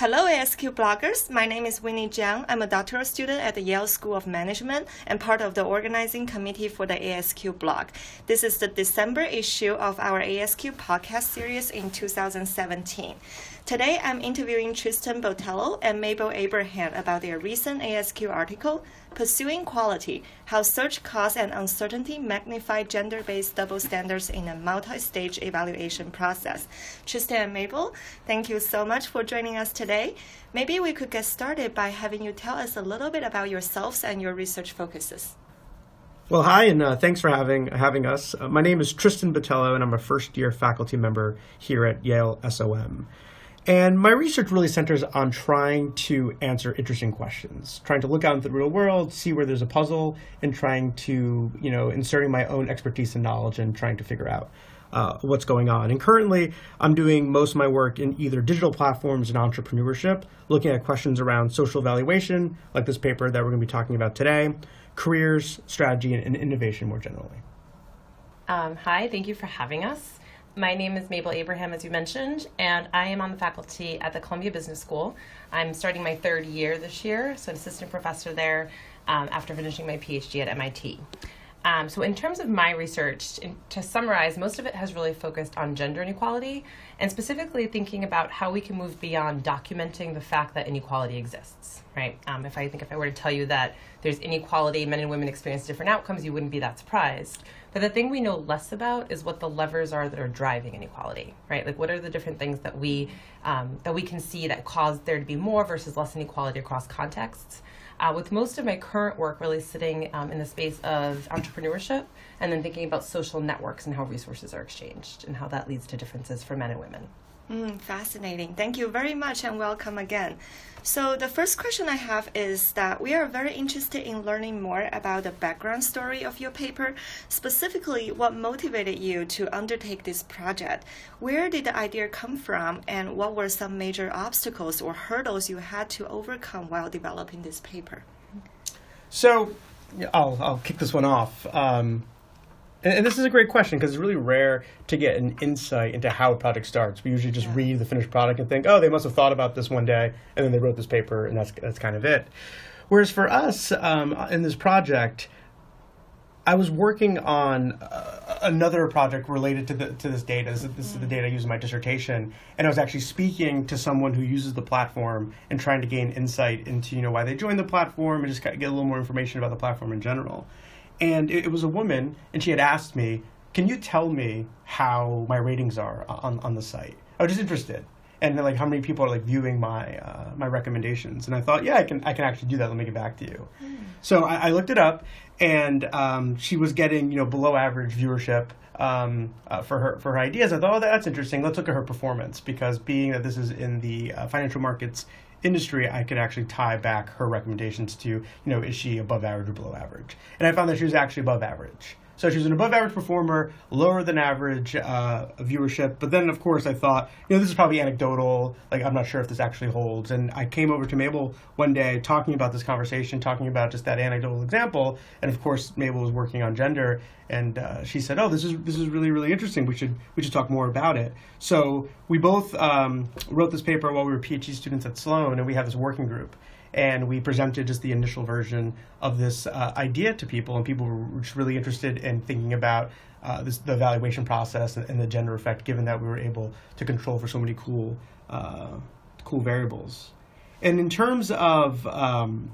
Hello, ASQ bloggers. My name is Winnie Jiang. I'm a doctoral student at the Yale School of Management and part of the organizing committee for the ASQ blog. This is the December issue of our ASQ podcast series in 2017. Today, I'm interviewing Tristan Botelho and Mabel Abraham about their recent ASQ article, Pursuing Quality How Search Costs and Uncertainty Magnify Gender Based Double Standards in a Multi Stage Evaluation Process. Tristan and Mabel, thank you so much for joining us today. Maybe we could get started by having you tell us a little bit about yourselves and your research focuses. Well, hi, and uh, thanks for having having us. Uh, my name is Tristan Botelho, and I'm a first year faculty member here at Yale SOM. And my research really centers on trying to answer interesting questions, trying to look out into the real world, see where there's a puzzle, and trying to, you know, inserting my own expertise and knowledge and trying to figure out uh, what's going on. And currently, I'm doing most of my work in either digital platforms and entrepreneurship, looking at questions around social valuation, like this paper that we're going to be talking about today, careers, strategy, and, innovation more generally. Um, hi, thank you for having us. My name is Mabel Abraham, as you mentioned, and I am on the faculty at the Columbia Business School. I'm starting my third year this year, so an assistant professor there um, after finishing my PhD at MIT. Um, so, in terms of my research, in, to summarize, most of it has really focused on gender inequality and specifically thinking about how we can move beyond documenting the fact that inequality exists. Right? Um, if I think if I were to tell you that there's inequality, men and women experience different outcomes, you wouldn't be that surprised. But the thing we know less about is what the levers are that are driving inequality, right? Like what are the different things that we um, that we can see that cause there to be more versus less inequality across contexts. Uh, with most of my current work really sitting um, in the space of entrepreneurship and then thinking about social networks and how resources are exchanged and how that leads to differences for men and women. Mm, fascinating. Thank you very much and welcome again. So, the first question I have is that we are very interested in learning more about the background story of your paper, specifically what motivated you to undertake this project. Where did the idea come from, and what were some major obstacles or hurdles you had to overcome while developing this paper? So, I'll, I'll kick this one off. Um, and, and, this is a great question because it's really rare to get an insight into how a project starts. We usually just yeah. read the finished product and think, oh, they must have thought about this one day, and then they wrote this paper, and that's that's kind of it. Whereas for us um, in this project, I was working on uh, another project related to the to this data. This, this is the mm. data I use in my dissertation, and I was actually speaking to someone who uses the platform and trying to gain insight into you know why they joined the platform and just get a little more information about the platform in general and it, it, was a woman, and she had asked me, "Can you tell me how my ratings are on on the site?" I was just interested, and like how many people are like viewing my uh, my recommendations. And I thought, yeah, I can I can actually do that. Let me get back to you. Mm. So I, I, looked it up, and um, she was getting you know below average viewership. Um, uh, for her for her ideas, I thought, oh, that's interesting. Let's look at her performance because being that this is in the uh, financial markets industry, I could actually tie back her recommendations to, you know, is she above average or below average? And I found that she was actually above average. So she was an above average performer, lower than average uh, viewership. But then, of course, I thought, you know, this is probably anecdotal. Like, I'm not sure if this actually holds. And I came over to Mabel one day talking about this conversation, talking about just that anecdotal example. And of course, Mabel was working on gender, and uh, she said, "Oh, this is this is really really interesting. We should we should talk more about it." So we both um, wrote this paper while we were PhD students at Sloan, and we had this working group and we presented just the initial version of this uh, idea to people, and people were just really interested in thinking about uh, this, the evaluation process and, and, the gender effect, given that we were able to control for so many cool, uh, cool variables. And in terms of um,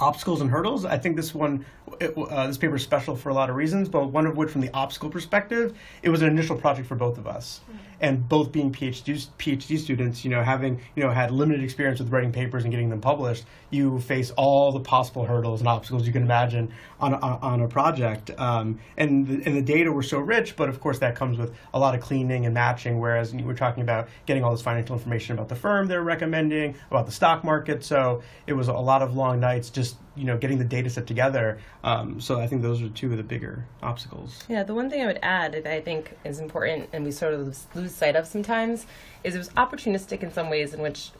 obstacles and hurdles. I think this one, it, uh, this paper is special for a lot of reasons, but one of which, from the obstacle perspective, it was an initial project for both of us, mm-hmm. And both being PhD PhD students, you know, having you know had limited experience with writing papers and getting them published, you face all the possible hurdles and obstacles you can imagine on a, on a project. Um, and the, and the data were so rich, but of course that comes with a lot of cleaning and matching. Whereas we're talking about getting all this financial information about the firm they're recommending, about the stock market. So it was a lot of long nights just you know getting the data set together. Um, so I think those are two of the bigger obstacles. Yeah, the one thing I would add that I think is important and we sort of lose, lose sight of sometimes is it was opportunistic in some ways in which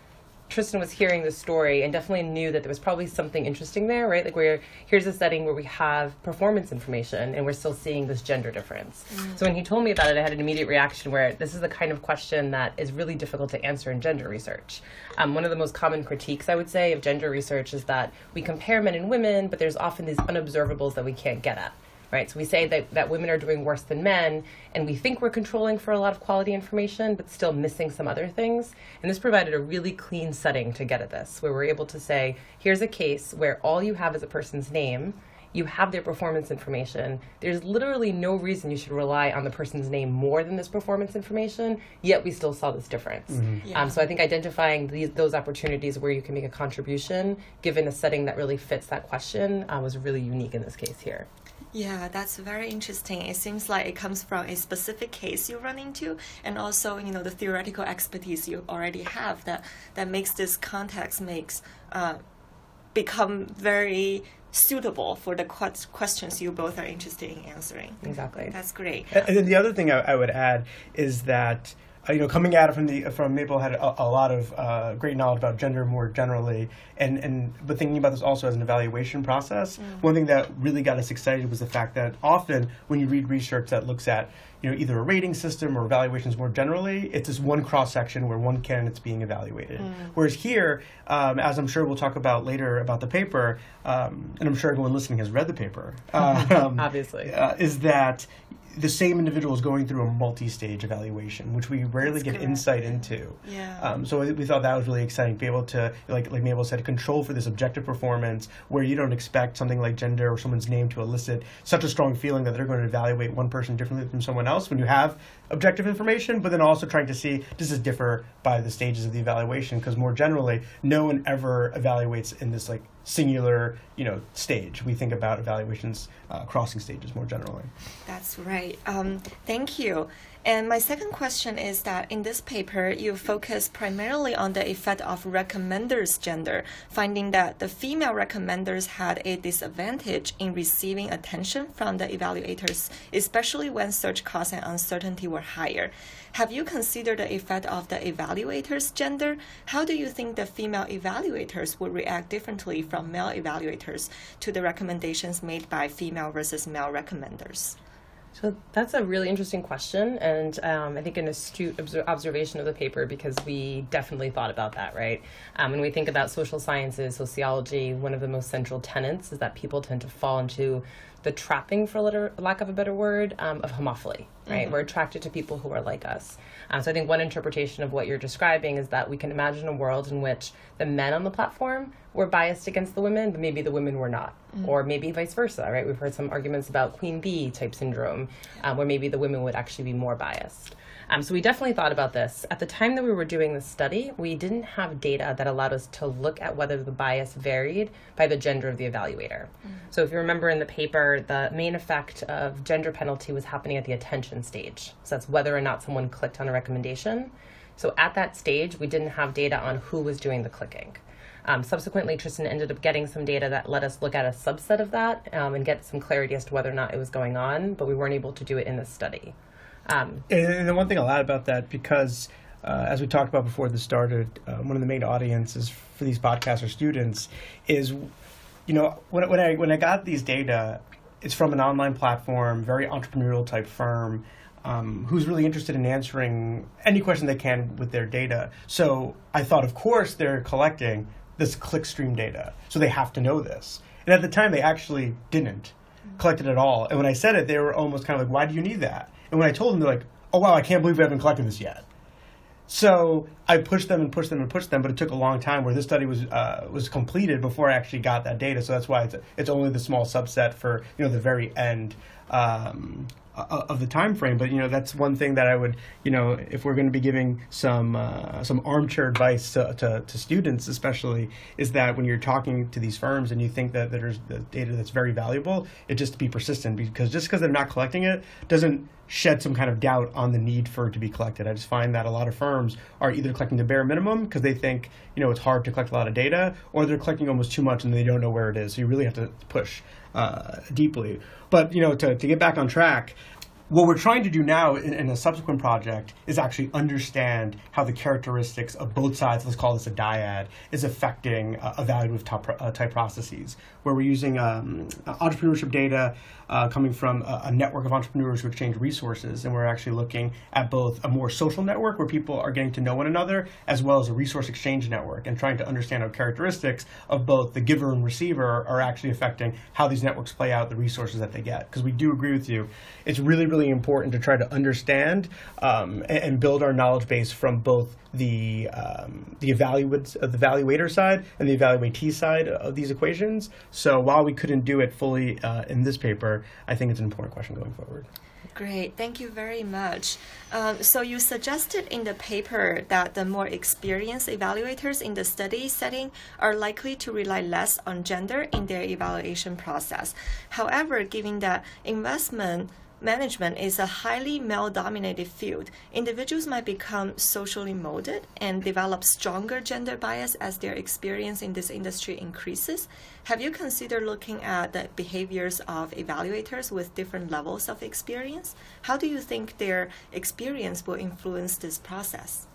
Tristan was hearing the story and definitely knew that there was probably something interesting there, right? Like where here's a setting where we have performance information and we're still seeing this gender difference. So when he told me about it, I had an immediate reaction where this is the kind of question that is really difficult to answer in gender research. Um, one of the most common critiques, I would say, of gender research is that we compare men and women, but there's often these unobservables that we can't get at right? So we say that, that women are doing worse than men, and we think we're controlling for a lot of quality information, but still missing some other things. And this provided a really clean setting to get at this, where we're able to say, here's a case where all you have is a person's name, you have their performance information. There's literally no reason you should rely on the person's name more than this performance information, yet we still saw this difference. Mm-hmm. Yeah. Um, so I think identifying these, those opportunities where you can make a contribution, given a setting that really fits that question, uh, was really unique in this case here. Yeah, that's very interesting. It seems like it comes from a specific case you run into, and also you know the theoretical expertise you already have that that makes this context makes uh, become very suitable for the qu- questions you both are interested in answering. Exactly. That's great. And then the other thing I, I would add is that uh, you know coming at it from the from Mabel had a, a lot of uh, great knowledge about gender more generally, and and but thinking about this also as an evaluation process. One thing that really got us excited was the fact that often when you read research that looks at you know either a rating system or evaluations more generally, it's this one cross section where one candidate's being evaluated. Whereas here, um, as I'm sure we'll talk about later about the paper, um, and I'm sure everyone listening has read the paper. Um, Obviously. uh, is that the same individual is going through a multi-stage evaluation, which we rarely That's get correct. insight into. Yeah. Um, so we thought that was really exciting to be able to, like like Mabel said, control for this objective performance where you don't expect something like gender or someone's name to elicit such a strong feeling that they're going to evaluate one person differently from someone else when you have objective information, but then also trying to see does this differ by the stages of the evaluation? Because more generally, no one ever evaluates in this like singular you know stage. We think about evaluations uh, crossing stages more generally. That's right. Um, thank you. And my second question is that in this paper, you focus primarily on the effect of recommenders' gender, finding that the female recommenders had a disadvantage in receiving attention from the evaluators, especially when search costs and uncertainty were higher. Have you considered the effect of the evaluators' gender? How do you think the female evaluators would react differently from male evaluators to the recommendations made by female versus male recommenders? So that's a really interesting question, and um, I think an astute obser- observation of the paper because we definitely thought about that, right? Um, when we think about social sciences, sociology, one of the most central tenets is that people tend to fall into the trapping, for letter, lack of a better word, um, of homophily, right? We're attracted to people who are like us. Um, so I think one interpretation of what you're describing is that we can imagine a world in which the men on the platform were biased against the women, but maybe the women were not, or maybe vice versa, right? We've heard some arguments about queen bee type syndrome, um, where maybe the women would actually be more biased. Um, so we definitely thought about this. At the time that we were doing the study, we didn't have data that allowed us to look at whether the bias varied by the gender of the evaluator. So if you remember in the paper, the main effect of gender penalty was happening at the attention stage. So that's whether or not someone clicked on a recommendation. So at that stage, we didn't have data on who was doing the clicking. Um, subsequently, Tristan ended up getting some data that let us look at a subset of that um, and get some clarity as to whether or not it was going on, but we weren't able to do it in this study. Um, And, the one thing I'll add about that, because uh, as we talked about before this started, uh, one of the main audiences for these podcasts are students, is, you know, when, when I when I got these data, it's from an online platform, very entrepreneurial type firm. Um, who's really interested in answering any question they can with their data. So I thought, of course, they're collecting this clickstream data. So they have to know this. And at the time, they actually didn't collect it at all. And when I said it, they were almost kind of like, why do you need that? And when I told them, they're like, oh, wow, I can't believe we haven't collected this yet. So I pushed them and pushed them and pushed them, but it took a long time. Where this study was uh, was completed before I actually got that data, so that's why it's it's only the small subset for you know the very end um, of the time frame. But you know that's one thing that I would you know if we're going to be giving some uh, some armchair advice to, to, to students, especially, is that when you're talking to these firms and you think that there's the data that's very valuable, it just be persistent because just because they're not collecting it doesn't shed some kind of doubt on the need for it to be collected. I just find that a lot of firms are either collecting the bare minimum because they think you know it's hard to collect a lot of data, or they're collecting almost too much and they don't know where it is. So you really have to push uh, deeply. But you know to to get back on track. What we're trying to do now in, in, a subsequent project is actually understand how the characteristics of both sides, let's call this a dyad, is affecting uh, evaluative type, uh, type processes, where we're using um, entrepreneurship data uh, coming from a, a, network of entrepreneurs who exchange resources, and we're actually looking at both a more social network where people are getting to know one another, as well as a resource exchange network, and trying to understand how characteristics of both the giver and receiver are actually affecting how these networks play out, the resources that they get. Because we do agree with you, it's really, really really important to try to understand um, and, and, build our knowledge base from both the um, the evaluates uh, the evaluator side and the evaluatee side of these equations. So while we couldn't do it fully uh, in this paper, I think it's an important question going forward. Great, thank you very much. Um, so you suggested in the paper that the more experienced evaluators in the study setting are likely to rely less on gender in their evaluation process. However, given that investment management is a highly male dominated field. Individuals might become socially molded and develop stronger gender bias as their experience in this industry increases. Have you considered looking at the behaviors of evaluators with different levels of experience? How do you think their experience will influence this process?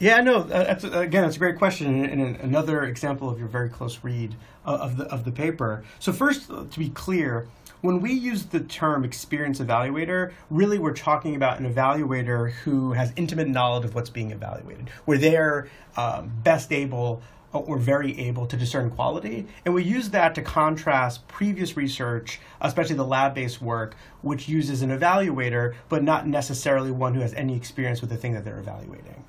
Yeah, no. Uh, that's, again, that's a great question, and, and, another example of your very close read of the of the paper. So first, to be clear, when we use the term experience evaluator, really we're talking about an evaluator who has intimate knowledge of what's being evaluated, where they're um, best able or very able to discern quality. And we use that to contrast previous research, especially the lab based work, which uses an evaluator, but not necessarily one who has any experience with the thing that they're evaluating.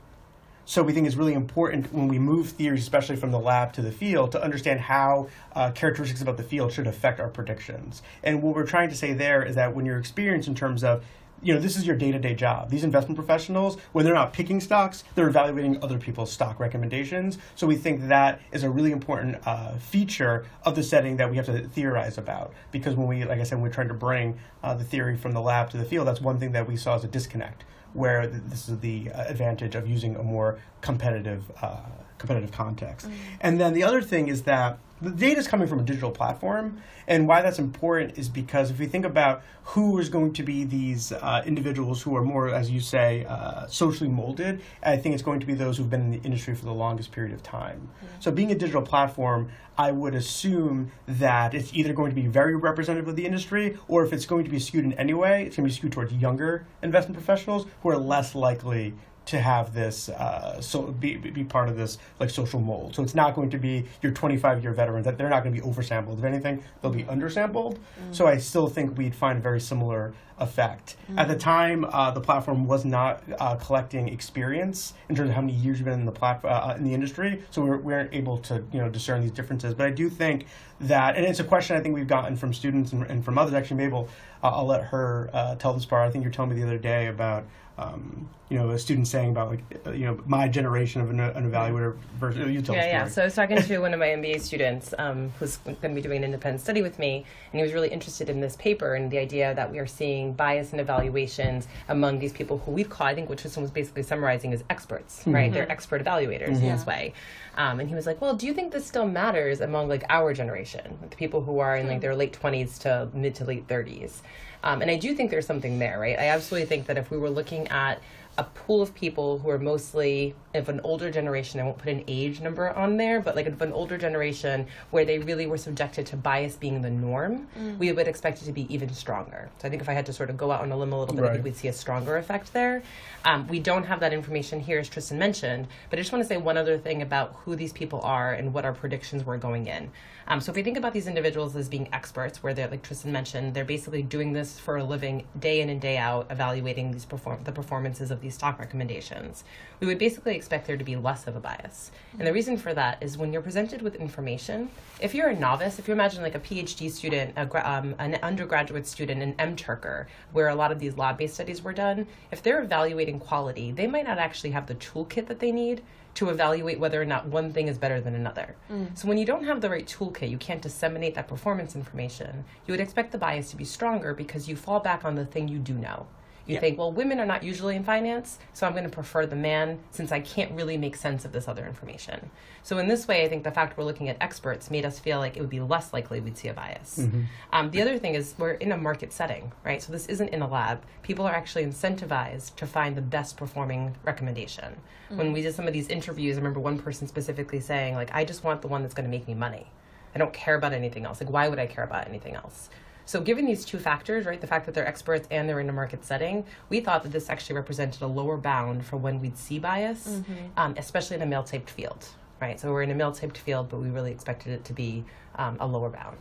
So we think it's really important when we move theories, especially from the lab to the field, to understand how uh, characteristics about the field should affect our predictions. And what we're trying to say there is that when you're experienced in terms of you know, this is your day-to-day job. These investment professionals, when they're not picking stocks, they're evaluating other people's stock recommendations. So we think that is a really important uh, feature of the setting that we have to theorize about. Because when we, like I said, we're trying to bring uh, the theory from the lab to the field, that's one thing that we saw as a disconnect where this is the uh, advantage of using a more competitive uh, competitive context. Mm. And then the other thing is that the data is coming from a digital platform, and why that's important is because if we think about who is going to be these uh, individuals who are more, as you say, uh, socially molded, I think it's going to be those who've been in the industry for the longest period of time. Mm-hmm. So, being a digital platform, I would assume that it's either going to be very representative of the industry, or if it's going to be skewed in any way, it's going to be skewed towards younger investment professionals who are less likely to have this uh, so be, be part of this like social mold. So it's not going to be your 25 year veterans that they're not going to be oversampled. If anything, they'll be undersampled. Mm. So I still think we'd find a very similar effect. Mm. At the time, uh, the platform was not uh, collecting experience in terms of how many years you've been in the plat- uh, in the industry. So we weren't, we weren't able to you know discern these differences. But I do think that, and it's a question I think we've gotten from students and, and from others. Actually, Mabel, I'll let her uh, tell this part. I think you're telling me the other day about um, you know, a student saying about like, uh, you know, my generation of an, an evaluator versus you tell Yeah, yeah. So I was talking to one of my MBA students um, who's going to be doing an independent study with me, and he was really interested in this paper and the idea that we are seeing bias in evaluations among these people who we've called, I think, what Tristan was basically summarizing as experts, mm-hmm. right? They're expert evaluators mm-hmm. in this way. Um, and he was like, "Well, do you think this still matters among like our generation, the people who are in like their late twenties to mid to late 30s?" Um, and I do think there's something there, right? I absolutely think that if we were looking at a pool of people who are mostly of an older generation. I won't put an age number on there, but like of an older generation where they really were subjected to bias being the norm, mm. we would expect it to be even stronger. So I think if I had to sort of go out on a limb a little bit, right. I think we'd see a stronger effect there. Um, we don't have that information here, as Tristan mentioned, but I just want to say one other thing about who these people are and what our predictions were going in. Um, so if we think about these individuals as being experts, where they're like Tristan mentioned, they're basically doing this for a living, day in and day out, evaluating these perform the performances of these stock recommendations. We would basically expect there to be less of a bias, and the reason for that is when you're presented with information. If you're a novice, if you imagine like a PhD student, a, um, an undergraduate student, an MTurker, where a lot of these lab-based studies were done, if they're evaluating quality, they might not actually have the toolkit that they need to evaluate whether or not one thing is better than another. Mm. So when you don't have the right toolkit, you can't disseminate that performance information. You would expect the bias to be stronger because you fall back on the thing you do know. You think, well, women are not usually in finance, so I'm going to prefer the man since I can't really make sense of this other information. So, in this way, I think the fact we're looking at experts made us feel like it would be less likely we'd see a bias. Mm-hmm. Um, the other thing is, we're in a market setting, right? So, this isn't in a lab. People are actually incentivized to find the best performing recommendation. When we did some of these interviews, I remember one person specifically saying, like, I just want the one that's going to make me money. I don't care about anything else. Like, why would I care about anything else? So, given these two factors, right, the fact that they're experts and they're in a market setting, we thought that this actually represented a lower bound for when we'd see bias, um, especially in a male typed field, right? So, we're in a male typed field, but we really expected it to be um, a lower bound.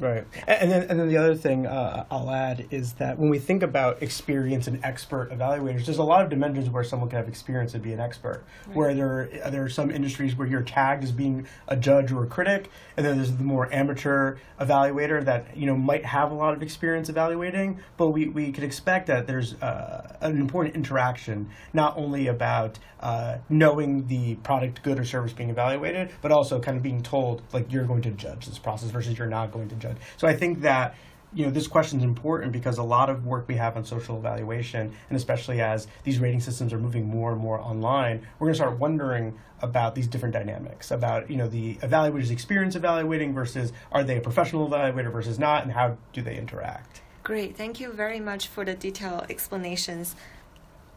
Right, and then and then the other thing uh, I'll add is that when we think about experience and expert evaluators, there's a lot of dimensions where someone can have experience and be an expert. Where there there are some industries where you're tagged as being a judge or a critic, and then there's the more amateur evaluator that you know might have a lot of experience evaluating, but we, we could expect that there's uh, an important interaction, not only about uh, knowing the product, good or service being evaluated, but also kind of being told like you're going to judge this process versus you're not going to judge. So I think that you know this question is important because a lot of work we have on social evaluation, and especially as these rating systems are moving more and more online, we're going to start wondering about these different dynamics about you know the evaluator's experience evaluating versus are they a professional evaluator versus not, and how do they interact. Great, thank you very much for the detailed explanations.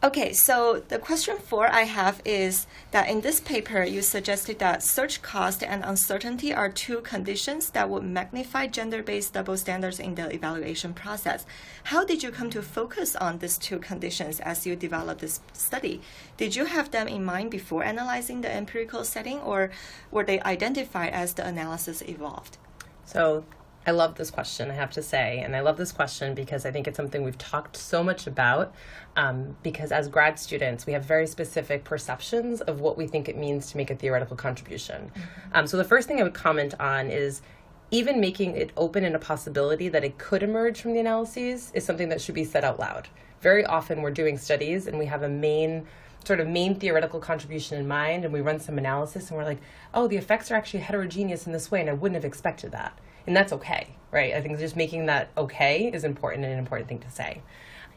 Okay, so the question four I have is that in this paper you suggested that search cost and uncertainty are two conditions that would magnify gender based double standards in the evaluation process. How did you come to focus on these two conditions as you developed this study? Did you have them in mind before analyzing the empirical setting, or were they identified as the analysis evolved? So I love this question, I have to say. And I love this question because I think it's something we've talked so much about. Um, because as grad students, we have very specific perceptions of what we think it means to make a theoretical contribution. Um, so the first thing I would comment on is even making it open and a possibility that it could emerge from the analyses is something that should be said out loud. Very often we're doing studies and we have a main sort of main theoretical contribution in mind and we run some analysis and we're like, oh, the effects are actually heterogeneous in this way and I wouldn't have expected that. And that's okay, right? I think just making that okay is important and an important thing to say.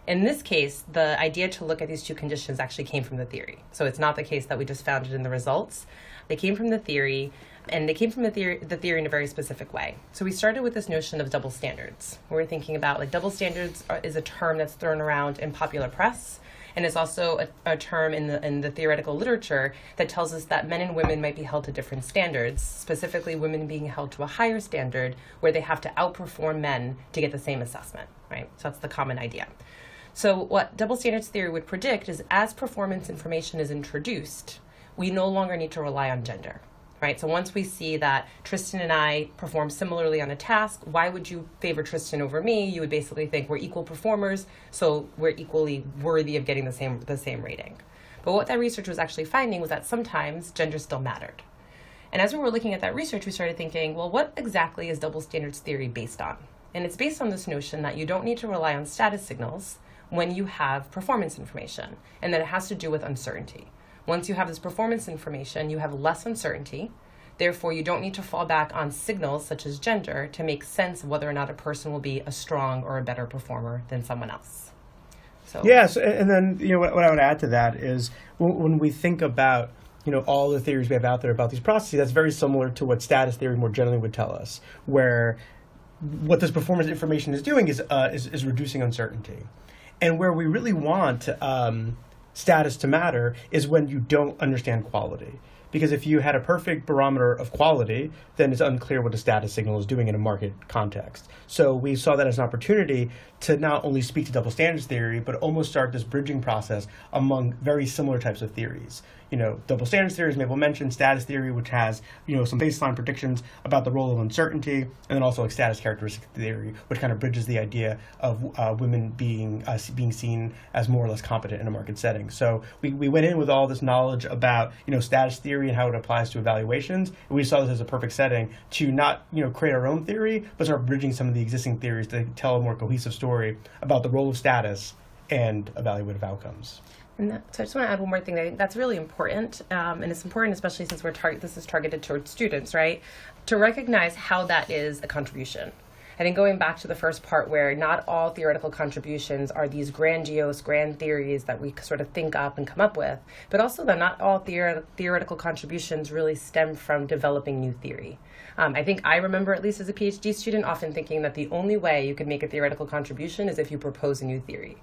In this case, the idea to look at these two conditions actually came from the theory. So it's not the case that we just found it in the results. They came from the theory, and they came from the theory, the theory in a very specific way. So we started with this notion of double standards. We're thinking about like double standards are, is a term that's thrown around in popular press, and it's also a, a term in the in the theoretical literature that tells us that men and women might be held to different standards. Specifically, women being held to a higher standard where they have to outperform men to get the same assessment. Right. So that's the common idea. So, what double standards theory would predict is as performance information is introduced, we no longer need to rely on gender. Right? So, once we see that Tristan and I perform similarly on a task, why would you favor Tristan over me? You would basically think we're equal performers, so we're equally worthy of getting the same, the same rating. But what that research was actually finding was that sometimes gender still mattered. And as we were looking at that research, we started thinking, well, what exactly is double standards theory based on? And it's based on this notion that you don't need to rely on status signals when you have performance information, and that it has to do with uncertainty. Once you have this performance information, you have less uncertainty. Therefore, you don't need to fall back on signals such as gender to make sense of whether or not a person will be a strong or a better performer than someone else. So Yes, and then you know what, I would add to that is when, when we think about you know all the theories we have out there about these processes, that's very similar to what status theory more generally would tell us, where what this performance information is doing is uh, is, is reducing uncertainty, and where we really want um, status to matter is when you don't understand quality. Because if you had a perfect barometer of quality, then it's unclear what a status signal is doing in a market context. So we saw that as an opportunity to not only speak to double standards theory, but almost start this bridging process among very similar types of theories. You know, double standards theory, as Mabel mentioned, status theory, which has you know some baseline predictions about the role of uncertainty, and then also like status characteristic theory, which kind of bridges the idea of uh, women being uh, being seen as more or less competent in a market setting. So we, we went in with all this knowledge about you know status theory and how it applies to evaluations, and we saw this as a perfect setting to not you know create our own theory, but start bridging some of the existing theories to tell a more cohesive story about the role of status and evaluative outcomes. That, so I just want to add one more thing. I think that's really important, um, and it's important, especially since we're tar- this is targeted towards students, right? To recognize how that is a contribution. I think going back to the first part where not all theoretical contributions are these grandiose, grand theories that we sort of think up and come up with, but also that not all theor- theoretical contributions really stem from developing new theory. Um, I think I remember, at least as a PhD student, often thinking that the only way you could make a theoretical contribution is if you propose a new theory.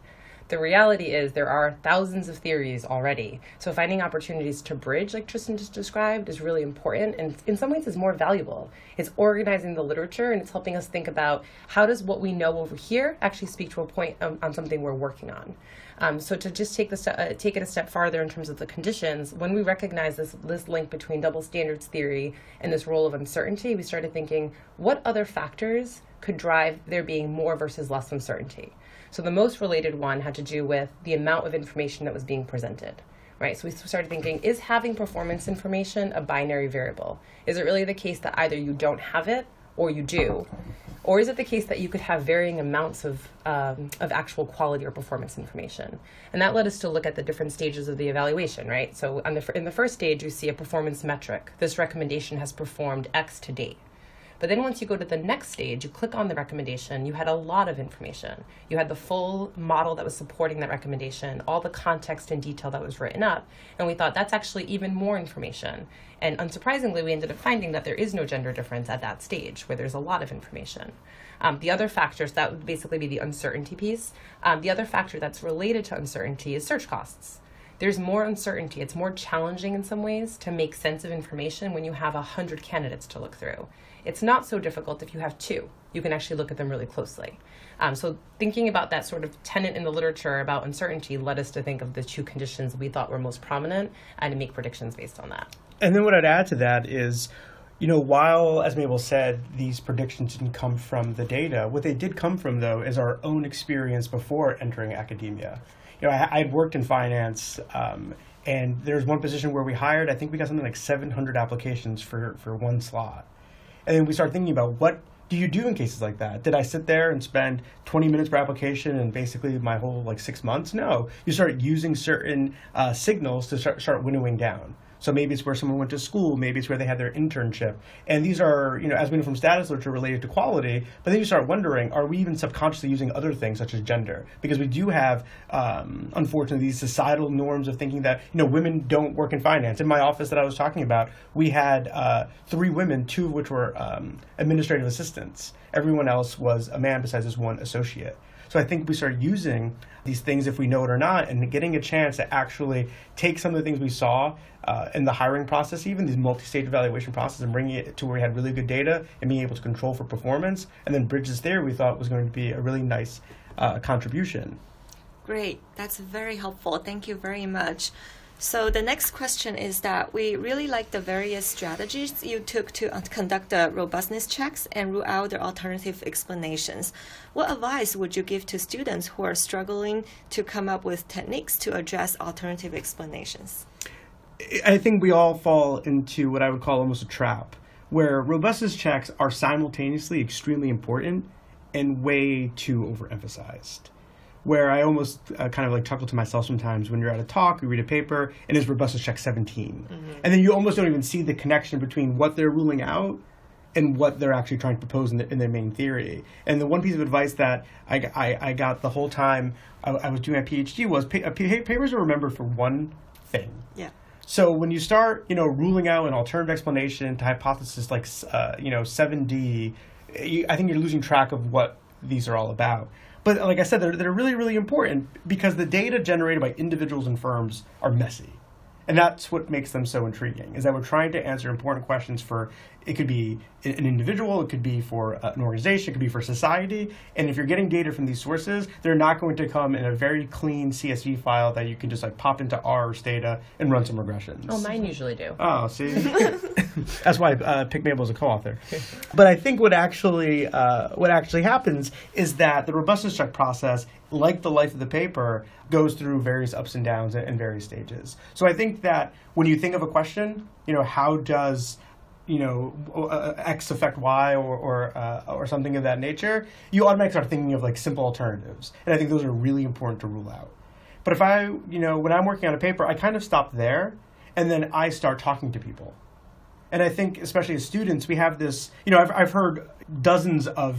The reality is there are thousands of theories already. So finding opportunities to bridge, like Tristan just described, is really important and in some ways is more valuable. It's organizing the literature and it's helping us think about how does what we know over here actually speak to a point um, on something we're working on. Um, so to just take the uh, take it a step farther in terms of the conditions, when we recognize this this link between double standards theory and this role of uncertainty, we started thinking what other factors could drive there being more versus less uncertainty. So the most related one had to do with the amount of information that was being presented. Right, so we started thinking: Is having performance information a binary variable? Is it really the case that either you don't have it or you do? Or is it the case that you could have varying amounts of, um, of actual quality or performance information? And that led us to look at the different stages of the evaluation, right? So the, in the first stage, you see a performance metric. This recommendation has performed X to date. But then once you go to the next stage, you click on the recommendation, you had a lot of information. You had the full model that was supporting that recommendation, all the context and detail that was written up. And we thought that's actually even more information. And unsurprisingly, we ended up finding that there is no gender difference at that stage where there's a lot of information. Um, the other factors, that would basically be the uncertainty piece. Um, the other factor that's related to uncertainty is search costs there's more uncertainty. It's more challenging in some ways to make sense of information when you have a hundred candidates to look through. It's not so difficult if you have two. You can actually look at them really closely. Um, so thinking about that sort of tenet in the literature about uncertainty led us to think of the two conditions we thought were most prominent and to make predictions based on that. And then what I'd add to that is, you know, while, as Mabel said, these predictions didn't come from the data, what they did come from, though, is our own experience before entering academia. You know, I, I'd worked in finance, um, and there's one position where we hired, I think we got something like 700 applications for, for one slot. And then we start thinking about what do you do in cases like that? Did I sit there and spend 20 minutes per application and basically my whole like six months? No. You start using certain uh, signals to start, start winnowing down. So maybe it's where someone went to school, maybe it's where they had their internship. And these are, you know, as we know from status literature, related to quality. But then you start wondering, are we even subconsciously using other things such as gender? Because we do have, um, unfortunately, these societal norms of thinking that, you know, women don't work in finance. In my office that I was talking about, we had uh, three women, two of which were um, administrative assistants. Everyone else was a man besides this one associate. So I think we start using these things if we know it or not, and getting a chance to actually take some of the things we saw uh, in the hiring process, even these multi-stage evaluation process, and bringing it to where we had really good data and being able to control for performance, and then bridges there we thought was going to be a really nice uh, contribution. Great, that's very helpful. Thank you very much. So the next question is that we really like the various strategies you took to conduct the robustness checks and rule out the alternative explanations. What advice would you give to students who are struggling to come up with techniques to address alternative explanations? I think we all fall into what I would call almost a trap, where robustness checks are simultaneously extremely important and way too overemphasized where I almost uh, kind of like chuckle to myself sometimes when you're at a talk, you read a paper, and it's robustness check 17. Mm-hmm. And then you almost don't even see the connection between what they're ruling out and what they're actually trying to propose in, the, in their main theory. And the one piece of advice that I, I, I got the whole time I, I, was doing my PhD was pa- papers are remembered for one thing. Yeah. So when you start, you know, ruling out an alternative explanation to hypothesis like, uh, you know, 7D, you, I think you're losing track of what these are all about. But like I said, they're, they're really, really important because the data generated by individuals and firms are messy. And that's what makes them so intriguing, is that we're trying to answer important questions for it could be an individual, it could be for uh, an organization, it could be for society. And if you're getting data from these sources, they're not going to come in a very clean CSV file that you can just like pop into R or Stata and run some regressions. Oh, mine usually do. Oh, see, that's why I uh, picked Mabel as a co-author. but I think what actually uh, what actually happens is that the robustness check process, like the life of the paper, goes through various ups and downs and various stages. So I think that when you think of a question, you know, how does you know uh, X affect Y or or, uh, or something of that nature, you automatically start thinking of like simple alternatives, and I think those are really important to rule out. But if I, you know, when I'm working on a paper, I kind of stop there, and then I start talking to people. And I think, especially as students, we have this. You know, I've I've heard dozens of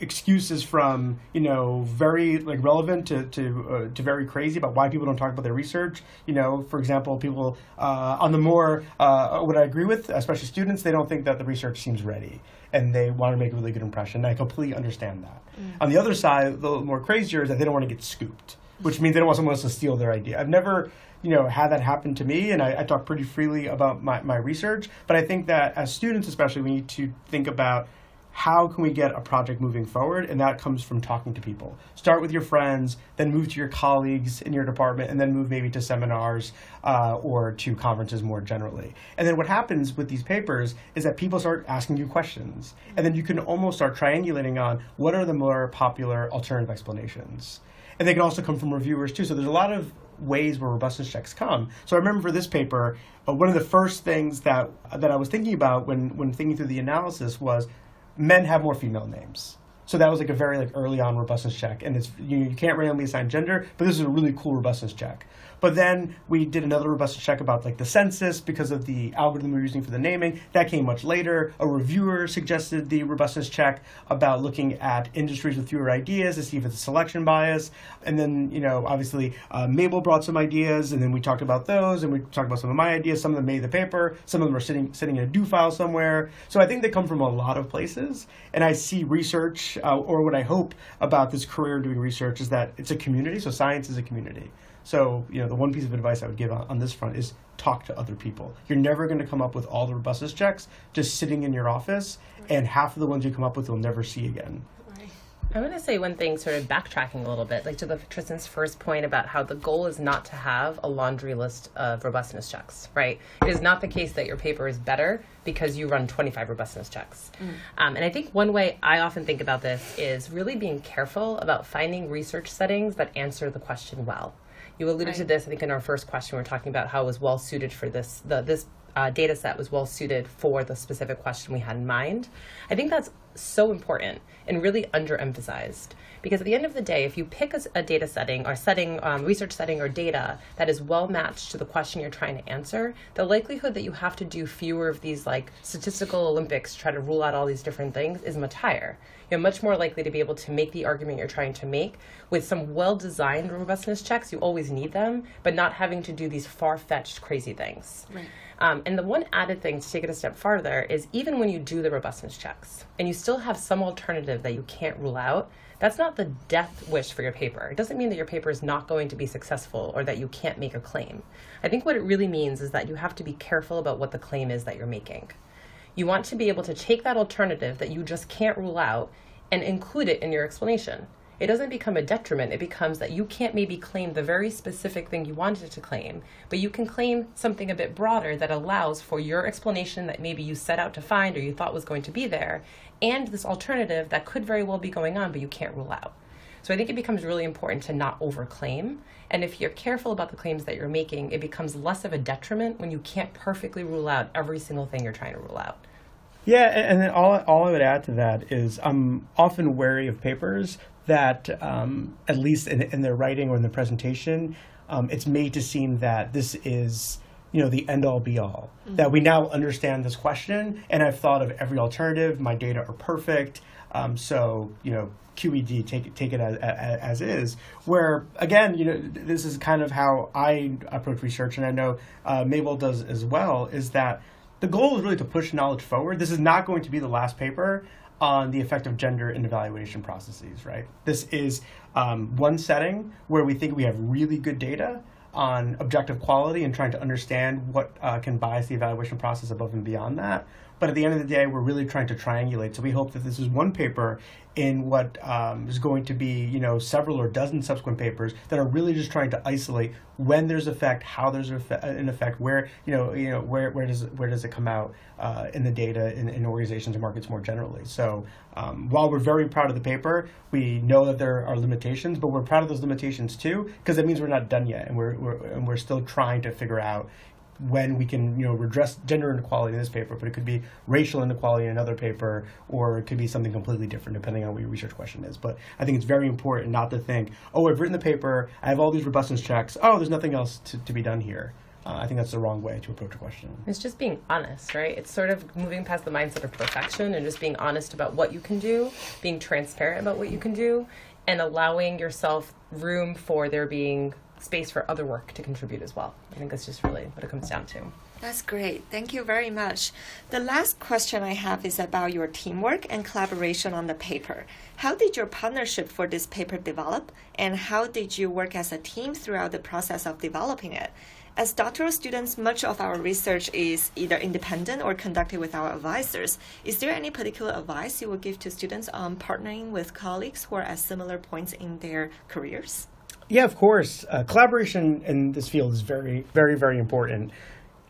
excuses from you know very like relevant to to, uh, to very crazy about why people don't talk about their research. You know, for example, people uh, on the more uh, what I agree with, especially students, they don't think that the research seems ready and they want to make a really good impression. I completely understand that. Mm. On the other side, the more crazier is that they don't want to get scooped, which means they don't want someone else to steal their idea. I've never you know had that happen to me and I, I talk pretty freely about my, my research but i think that as students especially we need to think about how can we get a project moving forward? And that comes from talking to people. Start with your friends, then move to your colleagues in your department, and then move maybe to seminars uh, or to conferences more generally. And then what happens with these papers is that people start asking you questions. And then you can almost start triangulating on what are the more popular alternative explanations. And they can also come from reviewers too. So there's a lot of ways where robustness checks come. So I remember for this paper, uh, one of the first things that that I was thinking about when when thinking through the analysis was men have more female names. So that was like a very like early on robustness check, and it's you, you can't randomly assign gender, but this is a really cool robustness check. But then we did another robustness check about like the census because of the algorithm we are using for the naming. That came much later. A reviewer suggested the robustness check about looking at industries with fewer ideas to see if it's a selection bias. And then, you know, obviously uh, Mabel brought some ideas, and then we talked about those, and we talked about some of my ideas. Some of them made the paper. Some of them are sitting sitting in a do file somewhere. So I think they come from a lot of places. And I see research, uh, or what I hope about this career doing research is that it's a community. So science is a community. So, you know, the one piece of advice I would give on, on this front is talk to other people. You're never going to come up with all the robustness checks just sitting in your office, right. and half of the ones you come up with you'll never see again. I want to say one thing, sort of backtracking a little bit, like to the Tristan's first point about how the goal is not to have a laundry list of robustness checks, right? It is not the case that your paper is better because you run 25 robustness checks. Mm. Um, and I think one way I often think about this is really being careful about finding research settings that answer the question well. You alluded right. to this, I think, in our first question. We are talking about how it was well suited for this. The this uh, data set was well suited for the specific question we had in mind. I think that's so important and really underemphasized because at the end of the day, if you pick a, a data setting or setting, um, research setting or data that is well matched to the question you're trying to answer, the likelihood that you have to do fewer of these like statistical Olympics to try to rule out all these different things is much higher. You're much more likely to be able to make the argument you're trying to make with some well designed robustness checks. You always need them, but not having to do these far fetched, crazy things. Right. Um, and the one added thing to take it a step farther is even when you do the robustness checks and you still have some alternative that you can't rule out, that's not the death wish for your paper. It doesn't mean that your paper is not going to be successful or that you can't make a claim. I think what it really means is that you have to be careful about what the claim is that you're making. You want to be able to take that alternative that you just can't rule out and include it in your explanation it doesn't become a detriment. It becomes that you can't maybe claim the very specific thing you wanted to claim, but you can claim something a bit broader that allows for your explanation that maybe you set out to find or you thought was going to be there, and this alternative that could very well be going on, but you can't rule out. So I think it becomes really important to not overclaim. And if you're careful about the claims that you're making, it becomes less of a detriment when you can't perfectly rule out every single thing you're trying to rule out. Yeah, and then all, all I would add to that is I'm often wary of papers that, um, at least in, in, their writing or in the presentation, um, it's made to seem that this is you know the end all be all. Mm-hmm. that we now understand this question and i've thought of every alternative. My data are perfect. Um, so you know qed take it take it as, as, as is. Where again you know this is kind of how i approach research and i know uh, mabel does as well is that the goal is really to push knowledge forward. This is not going to be the last paper on the effect of gender in evaluation processes, right? This is um, one setting where we think we have really good data on objective quality and trying to understand what uh, can bias the evaluation process above and beyond that. But at the end of the day, we're really trying to triangulate. So we hope that this is one paper in what um, is going to be, you know, several or dozen subsequent papers that are really just trying to isolate when there's effect, how there's an effect, where, you know, you know, where, where does where does it come out uh, in the data in, in, organizations and markets more generally. So um, while we're very proud of the paper, we know that there are limitations, but we're proud of those limitations too because it means we're not done yet, and we're, we're and we're still trying to figure out, when we can you know redress gender inequality in this paper, but it could be racial inequality in another paper, or it could be something completely different depending on what your research question is. But I think it's very important not to think, oh, I've written the paper, I have all these robustness checks, oh, there's nothing else to, to be done here. Uh, I think that's the wrong way to approach a question. It's just being honest, right? It's sort of moving past the mindset of perfection and just being honest about what you can do, being transparent about what you can do, and allowing yourself room for there being space for other work to contribute as well. I think that's just really what it comes down to. That's great. Thank you very much. The last question I have is about your teamwork and collaboration on the paper. How did your partnership for this paper develop, and how did you work as a team throughout the process of developing it? As doctoral students, much of our research is either independent or conducted with our advisors. Is there any particular advice you would give to students on partnering with colleagues who are at similar points in their careers? Yeah, of course. Uh, collaboration in this field is very, very, very important.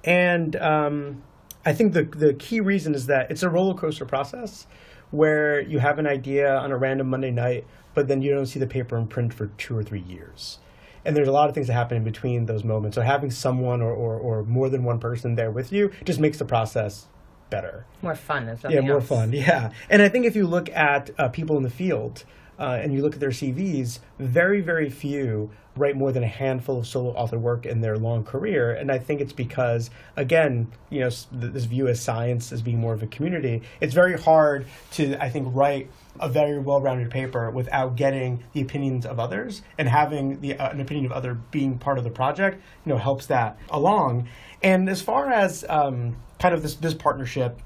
And um, I think the the key reason is that it's a roller coaster process where you have an idea on a random Monday night, but then you don't see the paper in print for two or three years. And there's a lot of things that happen in between those moments. So having someone or, or, or more than one person there with you just makes the process better. More fun, Yeah, more else. fun. Yeah. And I think if you look at uh, people in the field, uh, and you look at their CVs, very, very few write more than a handful of solo author work in their long career. And I think it's because, again, you know, this view as science as being more of a community, it's very hard to, I think, write a very well-rounded paper without getting the opinions of others and having the, uh, an opinion of other being part of the project, you know, helps that along. And as far as um, kind of this, this partnership,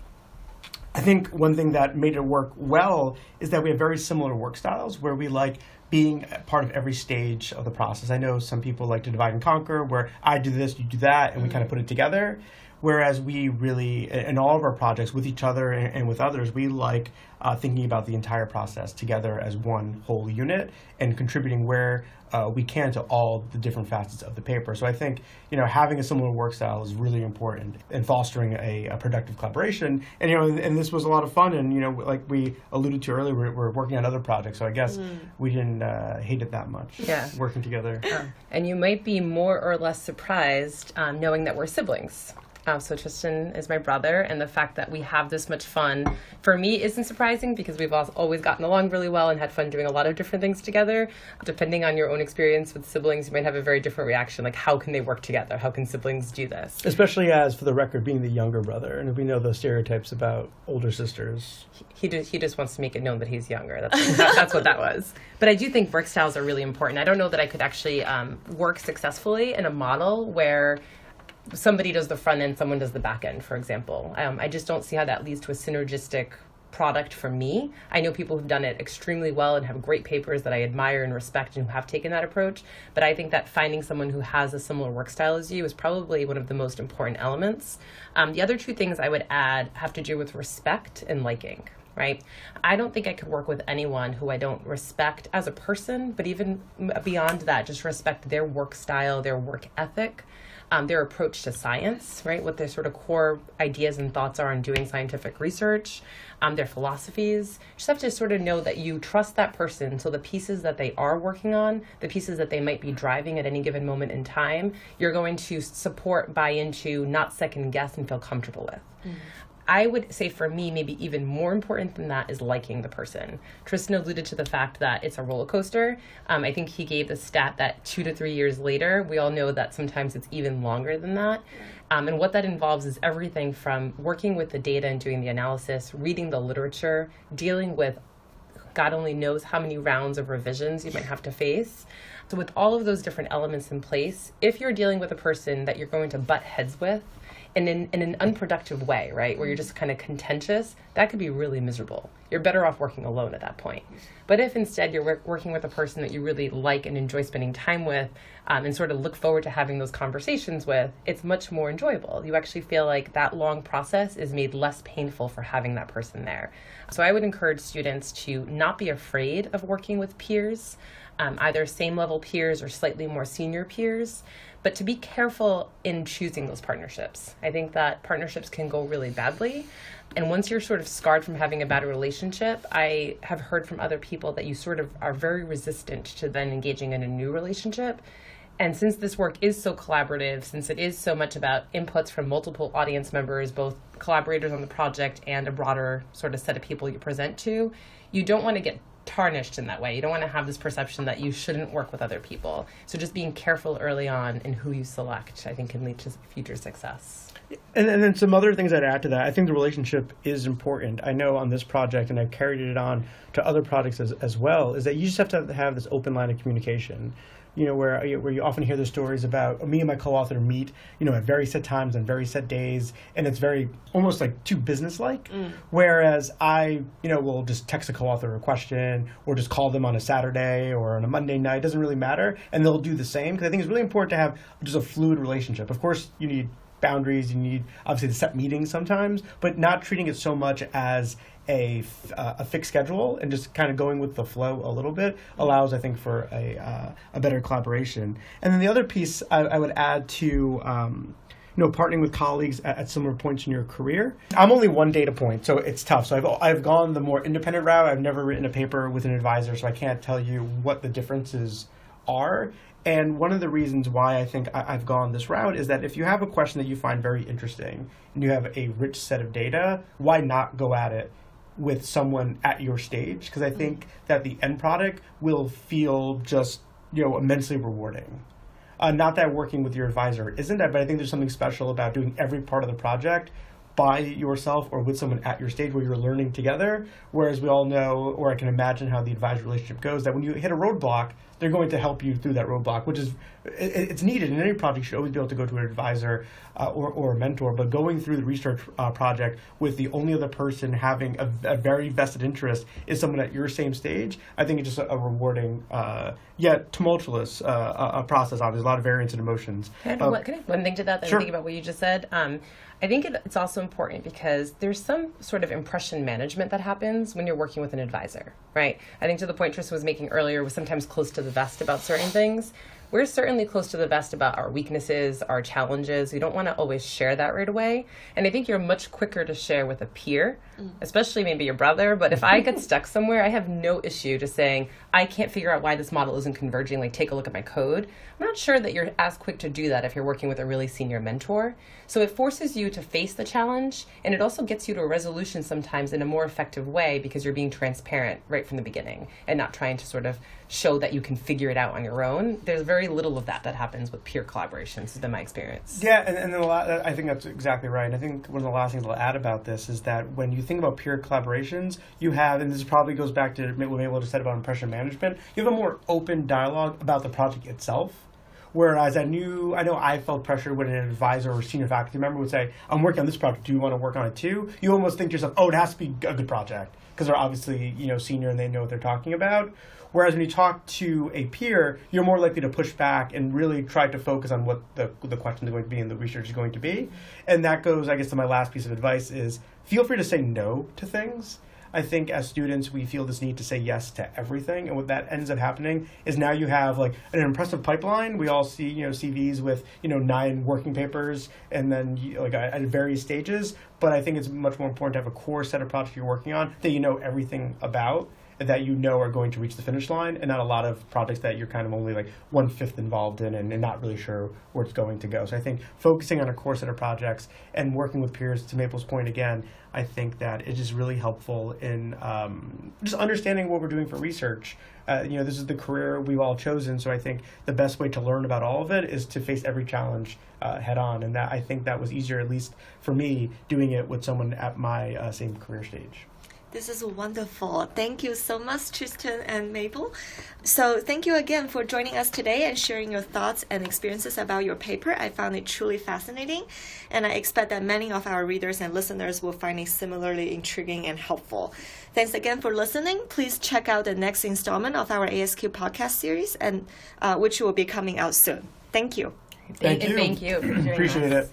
I think one thing that made it work well is that we have very similar work styles where we like being part of every stage of the process. I know some people like to divide and conquer where I do this, you do that, and we kind of mm-hmm. put it together. Whereas we really, in all of our projects with each other and, with others, we like uh, thinking about the entire process together as one whole unit and contributing where uh, we can to all the different facets of the paper. So I think you know having a similar work style is really important in fostering a, a productive collaboration. And you know, and, this was a lot of fun. And you know, like we alluded to earlier, we're, we're working on other projects. So I guess mm. we didn't uh, hate it that much. Yeah, working together. and you might be more or less surprised um, knowing that we're siblings. Uh, so Tristan is my brother, and the fact that we have this much fun for me isn't surprising because we've always gotten along really well and had fun doing a lot of different things together. Depending on your own experience with siblings, you might have a very different reaction. Like, how can they work together? How can siblings do this? Especially as, for the record, being the younger brother, and we know those stereotypes about older sisters. He, he, he just wants to make it known that he's younger. That's, that, that's what that was. But I do think work styles are really important. I don't know that I could actually um, work successfully in a model where somebody does the front end, someone does the back end, for example. Um, I just don't see how that leads to a synergistic product for me. I know people who've done it extremely well and have great papers that I admire and respect and who have taken that approach. But I think that finding someone who has a similar work style as you is probably one of the most important elements. Um, the other two things I would add have to do with respect and liking right? I don't think I could work with anyone who I don't respect as a person, but even beyond that, just respect their work style, their work ethic um, their approach to science, right? What their sort of core ideas and thoughts are on doing scientific research, um, their philosophies. You just have to sort of know that you trust that person so the pieces that they are working on, the pieces that they might be driving at any given moment in time, you're going to support, buy into, not second guess, and feel comfortable with. Mm-hmm. I would say for me, maybe even more important than that is liking the person. Tristan alluded to the fact that it's a roller coaster. Um, I think he gave the stat that two to three years later, we all know that sometimes it's even longer than that. Um, and what that involves is everything from working with the data and doing the analysis, reading the literature, dealing with God only knows how many rounds of revisions you might have to face. So, with all of those different elements in place, if you're dealing with a person that you're going to butt heads with, in an, in an unproductive way, right, where you're just kind of contentious, that could be really miserable. You're better off working alone at that point. But if instead you're work, working with a person that you really like and enjoy spending time with, um, and sort of look forward to having those conversations with, it's much more enjoyable. You actually feel like that long process is made less painful for having that person there. So I would encourage students to not be afraid of working with peers, um, either same level peers or slightly more senior peers but to be careful in choosing those partnerships. I think that partnerships can go really badly. And once you're sort of scarred from having a bad relationship, I have heard from other people that you sort of are very resistant to then engaging in a new relationship. And since this work is so collaborative, since it is so much about inputs from multiple audience members, both collaborators on the project and a broader sort of set of people you present to, you don't want to get tarnished in that way. You don't want to have this perception that you shouldn't work with other people. So just being careful early on in who you select, I think, can lead to future success. And, and then some other things I'd add to that. I think the relationship is important. I know on this project, and I've carried it on to other projects as, as well, is that you just have to have this open line of communication you know, where where you often hear the stories about me and my co-author meet, you know, at very set times and very set days, and it's very almost like too business-like. Mm. Whereas I, you know, will just text a co-author a question or just call them on a Saturday or on a Monday night. It doesn't really matter, and they'll do the same because I think it's really important to have just a fluid relationship. Of course, you need boundaries. You need obviously to set meetings sometimes, but not treating it so much as a, uh, a fixed schedule and just kind of going with the flow a little bit allows, I think, for a, uh, a better collaboration. And then the other piece I, I would add to um, you know, partnering with colleagues at, at, similar points in your career. I'm only one data point, so it's tough. So I've, I've gone the more independent route. I've never written a paper with an advisor, so I can't tell you what the differences are. And one of the reasons why I think I, have gone this route is that if you have a question that you find very interesting and you have a rich set of data, why not go at it with someone at your stage? Because I think mm-hmm. that the end product will feel just you know immensely rewarding. Uh, not that working with your advisor isn't that, but I think there's something special about doing every part of the project by yourself or with someone at your stage where you're learning together. Whereas we all know, or I can imagine how the advisor relationship goes, that when you hit a roadblock, they're going to help you through that roadblock, which is it, it's needed in any project. You should always be able to go to an advisor uh, or, or a mentor. But going through the research uh, project with the only other person having a, a, very vested interest is someone at your same stage, I think it's just a, a rewarding uh, yet tumultuous uh, a, process. Obviously, a lot of variance in emotions. Can I, um, can I one thing to that? That sure. I'm thinking about what you just said. Um, I think it's also important because there's some sort of impression management that happens when you're working with an advisor, right? I think to the point Tristan was making earlier was sometimes close to the vest about certain things we're certainly close to the vest about our weaknesses, our challenges. We don't want to always share that right away. And I think you're much quicker to share with a peer, mm. especially maybe your brother. But if I get stuck somewhere, I have no issue just saying, I can't figure out why this model isn't converging. Like, take a look at my code. I'm not sure that you're as quick to do that if you're working with a really senior mentor. So it forces you to face the challenge, and it also gets you to a resolution sometimes in a more effective way because you're being transparent right from the beginning and not trying to sort of show that you can figure it out on your own. There's very little of that that happens with peer collaborations, has been my experience. Yeah, and, and the la- uh, I think that's exactly right. And I think one of the last things I'll add about this is that when you think about peer collaborations, you have, and this probably goes back to what we Mabel just said about impression management, you have a more open dialogue about the project itself. Whereas I knew, I know I felt pressure when an advisor or senior faculty member would say, I'm working on this project, do you want to work on it too? You almost think to yourself, oh, it has to be a good project because they're obviously, you know, senior and they know what they're talking about. Whereas when you talk to a peer, you're more likely to push back and really try to focus on what the, the questions are going to be and the research is going to be. And that goes, I guess, to my last piece of advice is feel free to say no to things. I think as students, we feel this need to say yes to everything. And what that ends up happening is now you have like an impressive pipeline. We all see, you know, CVs with, you know, nine working papers and then like at various stages. But I think it's much more important to have a core set of projects you're working on that you know everything about that you know are going to reach the finish line and not a lot of projects that you're kind of only like one fifth involved in and, and, not really sure where it's going to go. So I think focusing on a core set of projects and working with peers, to Mabel's point again, I think that it is really helpful in um, just understanding what we're doing for research. Uh, you know, this is the career we've all chosen, so I think the best way to learn about all of it is to face every challenge uh, head on, and that I think that was easier, at least for me, doing it with someone at my uh, same career stage. This is wonderful. Thank you so much, Tristan and Mabel. So, thank you again for joining us today and sharing your thoughts and experiences about your paper. I found it truly fascinating, and I expect that many of our readers and listeners will find it similarly intriguing and helpful. Thanks again for listening. Please check out the next installment of our ASQ podcast series, and uh, which will be coming out soon. Thank you. Thank, thank you. Thank you. Appreciate it.